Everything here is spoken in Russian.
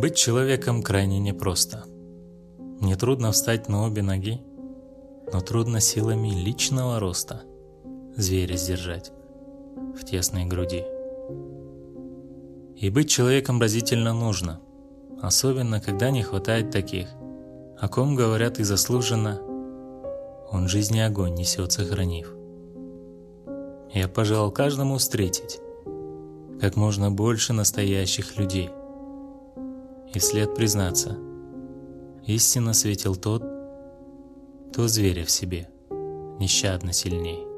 Быть человеком крайне непросто. Нетрудно встать на обе ноги, но трудно силами личного роста зверя сдержать в тесной груди. И быть человеком разительно нужно, особенно когда не хватает таких, о ком говорят и заслуженно, он жизни огонь несет, сохранив. Я пожелал каждому встретить как можно больше настоящих людей. И вслед признаться, истинно светил тот, кто зверя в себе нещадно сильней.